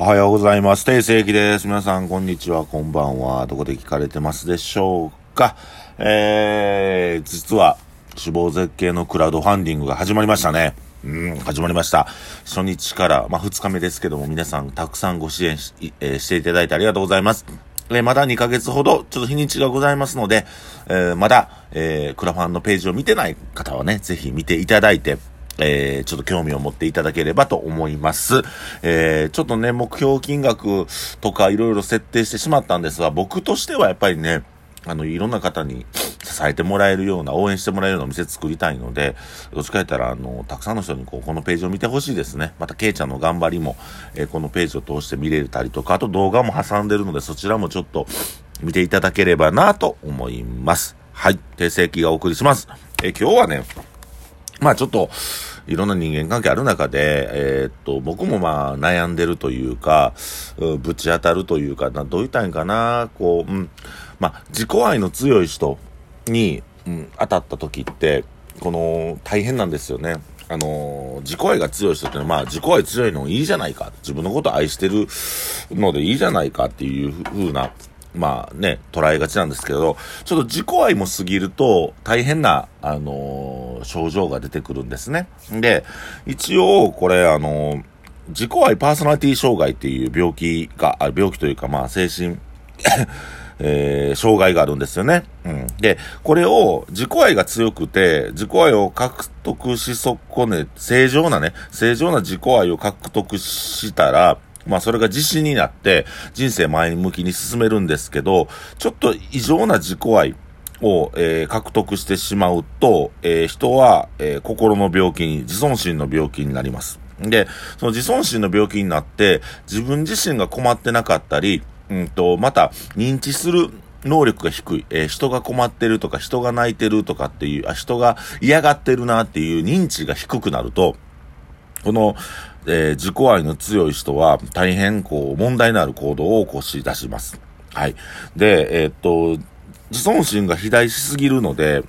おはようございます。定世紀です。皆さん、こんにちは、こんばんは。どこで聞かれてますでしょうかえー、実は、死亡絶景のクラウドファンディングが始まりましたね。うん、始まりました。初日から、まあ、2日目ですけども、皆さん、たくさんご支援し,、えー、していただいてありがとうございます。え、まだ2ヶ月ほど、ちょっと日にちがございますので、えー、まだ、えー、クラファンのページを見てない方はね、ぜひ見ていただいて、えー、ちょっと興味を持っていただければと思います。えー、ちょっとね、目標金額とかいろいろ設定してしまったんですが、僕としてはやっぱりね、あの、いろんな方に支えてもらえるような、応援してもらえるようなお店作りたいので、どっちか言ったら、あの、たくさんの人にこう、このページを見てほしいですね。また、ケイちゃんの頑張りも、えー、このページを通して見れたりとか、あと動画も挟んでるので、そちらもちょっと見ていただければなと思います。はい。訂正記がお送りします。えー、今日はね、まあちょっと、いろんな人間関係ある中で、えー、っと、僕もまあ悩んでるというか、ぶち当たるというか、どう言ったんかな、こう、うん、まあ自己愛の強い人に、うん、当たった時って、この、大変なんですよね。あの自己愛が強い人ってのは、まあ、自己愛強いのもいいじゃないか。自分のこと愛してるのでいいじゃないかっていう風なまあね、捉えがちなんですけど、ちょっと自己愛も過ぎると大変な、あのー、症状が出てくるんですね。で、一応、これ、あのー、自己愛パーソナリティ障害っていう病気が、病気というか、まあ、精神 えー、障害があるんですよね。うん。で、これを、自己愛が強くて、自己愛を獲得し損ね、正常なね、正常な自己愛を獲得したら、まあそれが自信になって人生前向きに進めるんですけど、ちょっと異常な自己愛を、えー、獲得してしまうと、えー、人は、えー、心の病気に、自尊心の病気になります。で、その自尊心の病気になって、自分自身が困ってなかったり、うんと、また認知する能力が低い、えー、人が困ってるとか、人が泣いてるとかっていう、あ、人が嫌がってるなっていう認知が低くなると、この、えー、自己愛の強い人は大変こう問題のある行動を起こし出します。はい。で、えー、っと、自尊心が肥大しすぎるので、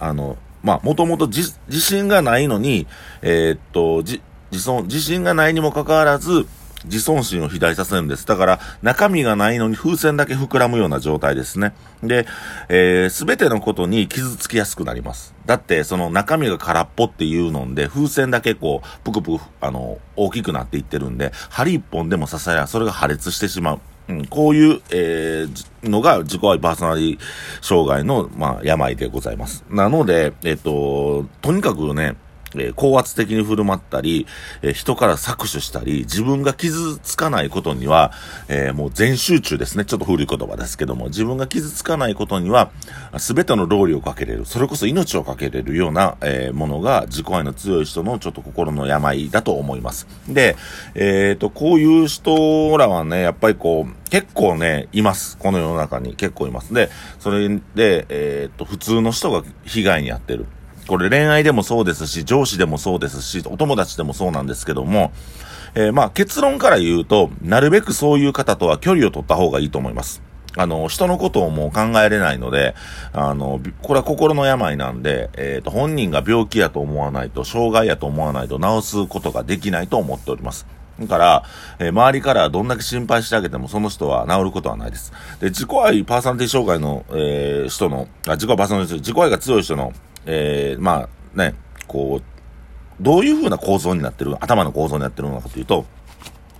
あの、まあ、もともと自信がないのに、えー、っと、自尊、自信がないにもかかわらず、自尊心を肥大させるんです。だから、中身がないのに風船だけ膨らむような状態ですね。で、えす、べてのことに傷つきやすくなります。だって、その中身が空っぽっていうので、風船だけこう、ぷくぷく、あの、大きくなっていってるんで、針一本でも刺さや、それが破裂してしまう。うん、こういう、えー、のが自己愛パーソナリティ障害の、まあ、病でございます。なので、えっ、と、とにかくね、えー、高圧的に振る舞ったり、えー、人から搾取したり、自分が傷つかないことには、えー、もう全集中ですね。ちょっと古い言葉ですけども、自分が傷つかないことには、すべての労力をかけれる、それこそ命をかけれるような、えものが自己愛の強い人のちょっと心の病だと思います。で、えっ、と、こういう人らはね、やっぱりこう、結構ね、います。この世の中に結構います。で、それで、えっ、と、普通の人が被害に遭ってる。これ恋愛でもそうですし、上司でもそうですし、お友達でもそうなんですけども、えー、まあ結論から言うと、なるべくそういう方とは距離を取った方がいいと思います。あの、人のことをもう考えれないので、あの、これは心の病なんで、えっ、ー、と、本人が病気やと思わないと、障害やと思わないと治すことができないと思っております。だから、えー、周りからどんだけ心配してあげてもその人は治ることはないです。で、自己愛パーソナリティ障害の、えー、人の、あ、自己愛パーソナリティ、自己愛が強い人の、えー、まあね、こう、どういう風な構造になってる、頭の構造になってるのかというと、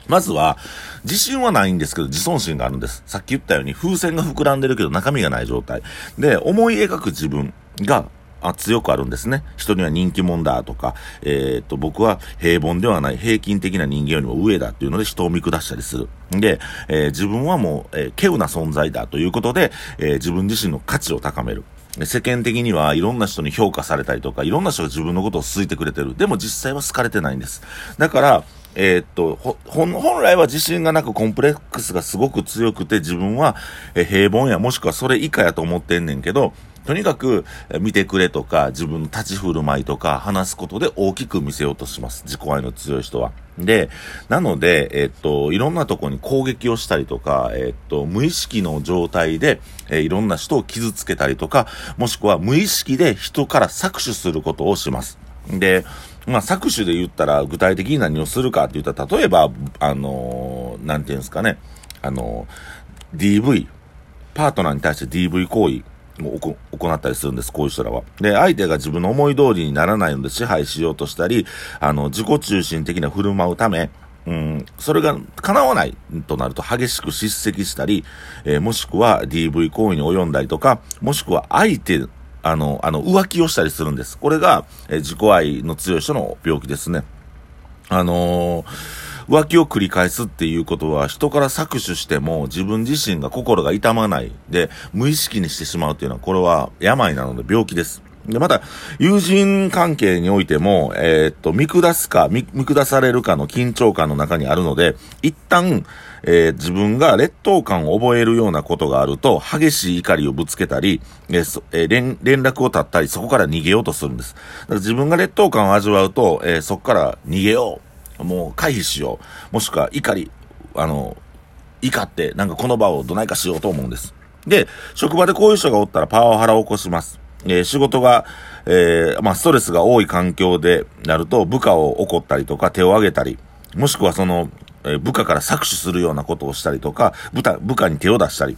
まずは、自信はないんですけど、自尊心があるんです。さっき言ったように、風船が膨らんでるけど中身がない状態。で、思い描く自分が、あ強くあるんですね。人には人気者だとか、えっ、と、僕は平凡ではない平均的な人間よりも上だっていうので人を見下したりする。で、えー、自分はもう、えー、稀有な存在だということで、えー、自分自身の価値を高める。世間的にはいろんな人に評価されたりとか、いろんな人が自分のことを好いてくれてる。でも実際は好かれてないんです。だから、えー、っと、本来は自信がなくコンプレックスがすごく強くて自分は平凡やもしくはそれ以下やと思ってんねんけど、とにかく見てくれとか自分の立ち振る舞いとか話すことで大きく見せようとします。自己愛の強い人は。で、なので、えっと、いろんなとこに攻撃をしたりとか、えっと、無意識の状態で、えいろんな人を傷つけたりとか、もしくは無意識で人から搾取することをします。で、まあ、搾取で言ったら具体的に何をするかって言ったら、例えば、あのなんていうんですかね、あの、DV、パートナーに対して DV 行為も行ったりするんです、こういう人らは。で、相手が自分の思い通りにならないので支配しようとしたり、あの、自己中心的な振る舞うため、うん、それが叶わないとなると激しく叱責したり、えー、もしくは DV 行為に及んだりとか、もしくは相手、あの、あの、浮気をしたりするんです。これが、えー、自己愛の強い人の病気ですね。あのー浮気を繰り返すっていうことは人から搾取しても自分自身が心が痛まないで無意識にしてしまうっていうのはこれは病なので病気です。で、また、友人関係においても、えー、っと、見下すか見、見下されるかの緊張感の中にあるので、一旦、えー、自分が劣等感を覚えるようなことがあると、激しい怒りをぶつけたり、えーえー、連、連絡を絶ったり、そこから逃げようとするんです。だから自分が劣等感を味わうと、えー、そこから逃げよう。もう回避しよう。もしくは怒り、あの、怒って、なんかこの場をどないかしようと思うんです。で、職場でこういう人がおったらパワハラを起こします。えー、仕事が、えー、まあ、ストレスが多い環境でなると、部下を怒ったりとか手を挙げたり、もしくはその、えー、部下から搾取するようなことをしたりとか、部下、部下に手を出したり。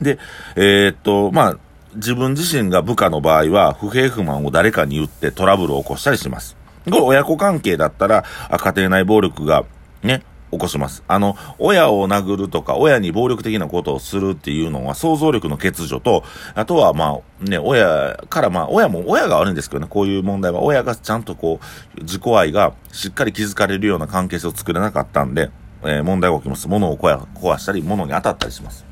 で、え、っと、まあ、自分自身が部下の場合は、不平不満を誰かに言ってトラブルを起こしたりします。これ親子関係だったら、家庭内暴力がね、起こします。あの、親を殴るとか、親に暴力的なことをするっていうのは想像力の欠如と、あとはまあ、ね、親からまあ、親も、親が悪いんですけどね、こういう問題は、親がちゃんとこう、自己愛がしっかり気づかれるような関係性を作れなかったんで、えー、問題が起きます。物を壊したり、物に当たったりします。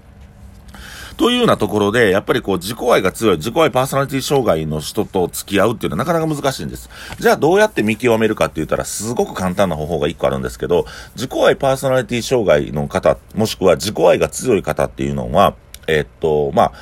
というようなところで、やっぱりこう、自己愛が強い、自己愛パーソナリティ障害の人と付き合うっていうのはなかなか難しいんです。じゃあどうやって見極めるかって言ったら、すごく簡単な方法が一個あるんですけど、自己愛パーソナリティ障害の方、もしくは自己愛が強い方っていうのは、え、っと、ま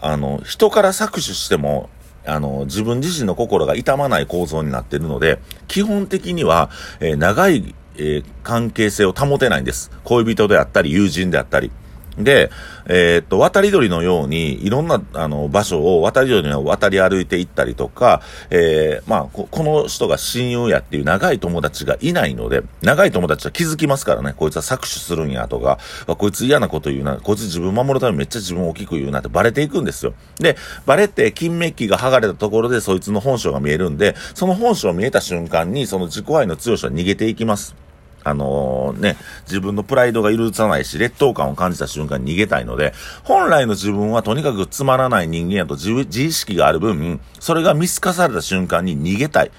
あ、あの、人から搾取しても、あの、自分自身の心が痛まない構造になっているので、基本的には、えー、長い、えー、関係性を保てないんです。恋人であったり、友人であったり。で、えー、っと、渡り鳥のように、いろんな、あの、場所を渡り鳥の渡り歩いていったりとか、えー、まあこ、この人が親友やっていう長い友達がいないので、長い友達は気づきますからね、こいつは搾取するんやとか、こいつ嫌なこと言うな、こいつ自分守るためにめっちゃ自分大きく言うなってバレていくんですよ。で、バレて金メッキが剥がれたところでそいつの本性が見えるんで、その本性を見えた瞬間に、その自己愛の強さは逃げていきます。あのー、ね、自分のプライドが許さないし、劣等感を感じた瞬間に逃げたいので、本来の自分はとにかくつまらない人間やと自自意識がある分、それが見透かされた瞬間に逃げたい。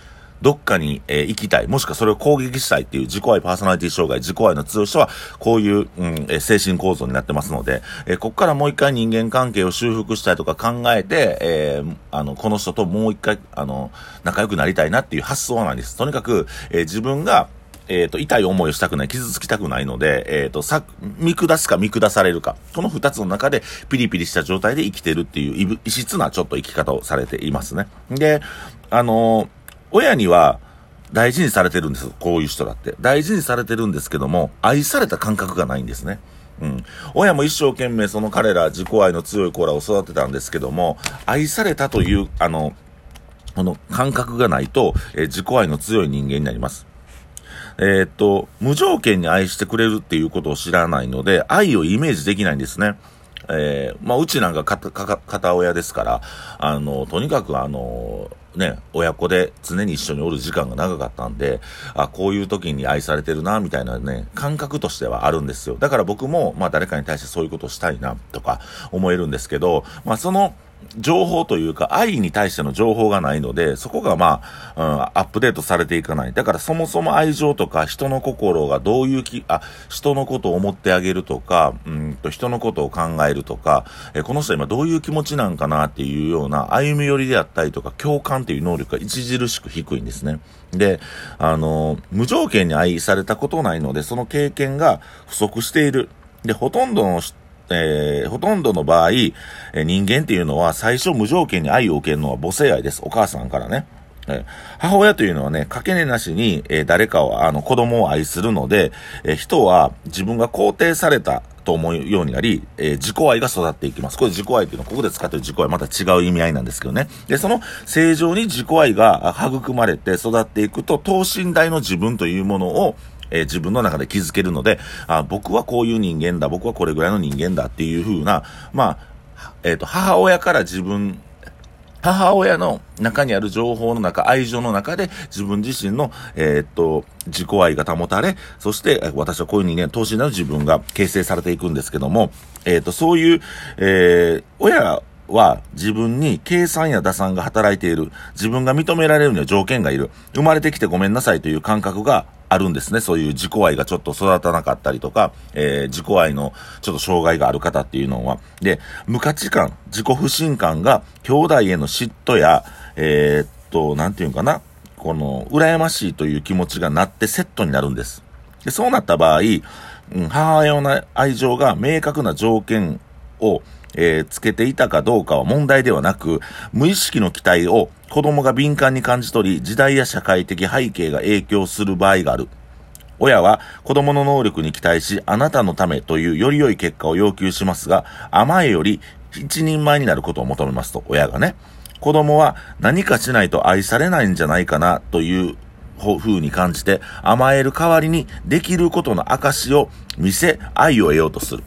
どっかに、えー、行きたい。もしくはそれを攻撃したいっていう自己愛パーソナリティ障害、自己愛の強い人は、こういう、うん、えー、精神構造になってますので、えー、こっからもう一回人間関係を修復したいとか考えて、えー、あの、この人ともう一回、あの、仲良くなりたいなっていう発想はなんです。とにかく、えー、自分が、えっ、ー、と、痛い思いをしたくない、傷つきたくないので、えっ、ー、と、さ、見下すか見下されるか、この二つの中でピリピリした状態で生きてるっていう異質なちょっと生き方をされていますね。で、あのー、親には大事にされてるんです。こういう人だって。大事にされてるんですけども、愛された感覚がないんですね。うん。親も一生懸命その彼ら自己愛の強い子らを育てたんですけども、愛されたという、あの、この感覚がないと、えー、自己愛の強い人間になります。えー、っと、無条件に愛してくれるっていうことを知らないので、愛をイメージできないんですね。えー、まあ、うちなんか片親ですから、あの、とにかくあの、ね、親子で常に一緒におる時間が長かったんで、あ、こういう時に愛されてるな、みたいなね、感覚としてはあるんですよ。だから僕も、まあ誰かに対してそういうことをしたいな、とか思えるんですけど、まあその、情報というか、愛に対しての情報がないので、そこがまあ、うん、アップデートされていかない。だからそもそも愛情とか、人の心がどういうき、あ、人のことを思ってあげるとか、うんと、人のことを考えるとか、えこの人は今どういう気持ちなんかなっていうような、歩み寄りであったりとか、共感っていう能力が著しく低いんですね。で、あの、無条件に愛されたことないので、その経験が不足している。で、ほとんどの人えー、ほとんどの場合、えー、人間っていうのは最初無条件に愛を受けるのは母性愛です。お母さんからね。えー、母親というのはね、かけねなしに、えー、誰かを、あの、子供を愛するので、えー、人は自分が肯定されたと思うようになり、え、自己愛が育っていきます。これ自己愛っていうのは、ここで使ってる自己愛また違う意味合いなんですけどね。で、その正常に自己愛が育まれて育っていくと、等身大の自分というものを、えー、自分の中で気づけるので、あ、僕はこういう人間だ、僕はこれぐらいの人間だっていう風な、まあ、えっ、ー、と、母親から自分、母親の中にある情報の中、愛情の中で自分自身の、えー、っと、自己愛が保たれ、そして私はこういう人間、等身大の自分が形成されていくんですけども、えー、っと、そういう、えー、親は自分に計算や打算が働いている。自分が認められるには条件がいる。生まれてきてごめんなさいという感覚があるんですね。そういう自己愛がちょっと育たなかったりとか、えー、自己愛のちょっと障害がある方っていうのは。で、無価値観、自己不信感が兄弟への嫉妬や、えー、っと、なんていうかな、この、羨ましいという気持ちがなってセットになるんです。で、そうなった場合、うん、母親の愛情が明確な条件をえー、つけていたかどうかは問題ではなく、無意識の期待を子供が敏感に感じ取り、時代や社会的背景が影響する場合がある。親は子供の能力に期待し、あなたのためというより良い結果を要求しますが、甘えより一人前になることを求めますと、親がね。子供は何かしないと愛されないんじゃないかなという風に感じて甘える代わりにできることの証を見せ愛を得ようとする。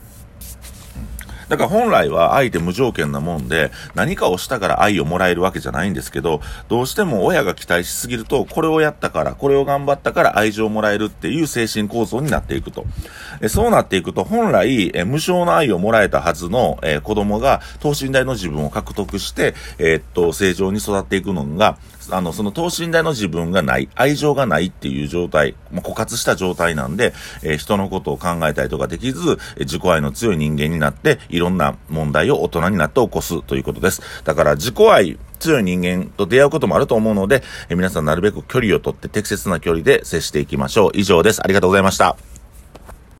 だから本来は愛って無条件なもんで、何かをしたから愛をもらえるわけじゃないんですけど、どうしても親が期待しすぎると、これをやったから、これを頑張ったから愛情をもらえるっていう精神構造になっていくと。えそうなっていくと、本来、え無償の愛をもらえたはずの、え子供が等身大の自分を獲得して、えー、っと、正常に育っていくのが、あの、その等身大の自分がない、愛情がないっていう状態、まあ、枯渇した状態なんで、えー、人のことを考えたりとかできず、え自己愛の強い人間になって、いろんな問題を大人になって起こすということです。だから自己愛、強い人間と出会うこともあると思うので、皆さんなるべく距離をとって適切な距離で接していきましょう。以上です。ありがとうございました。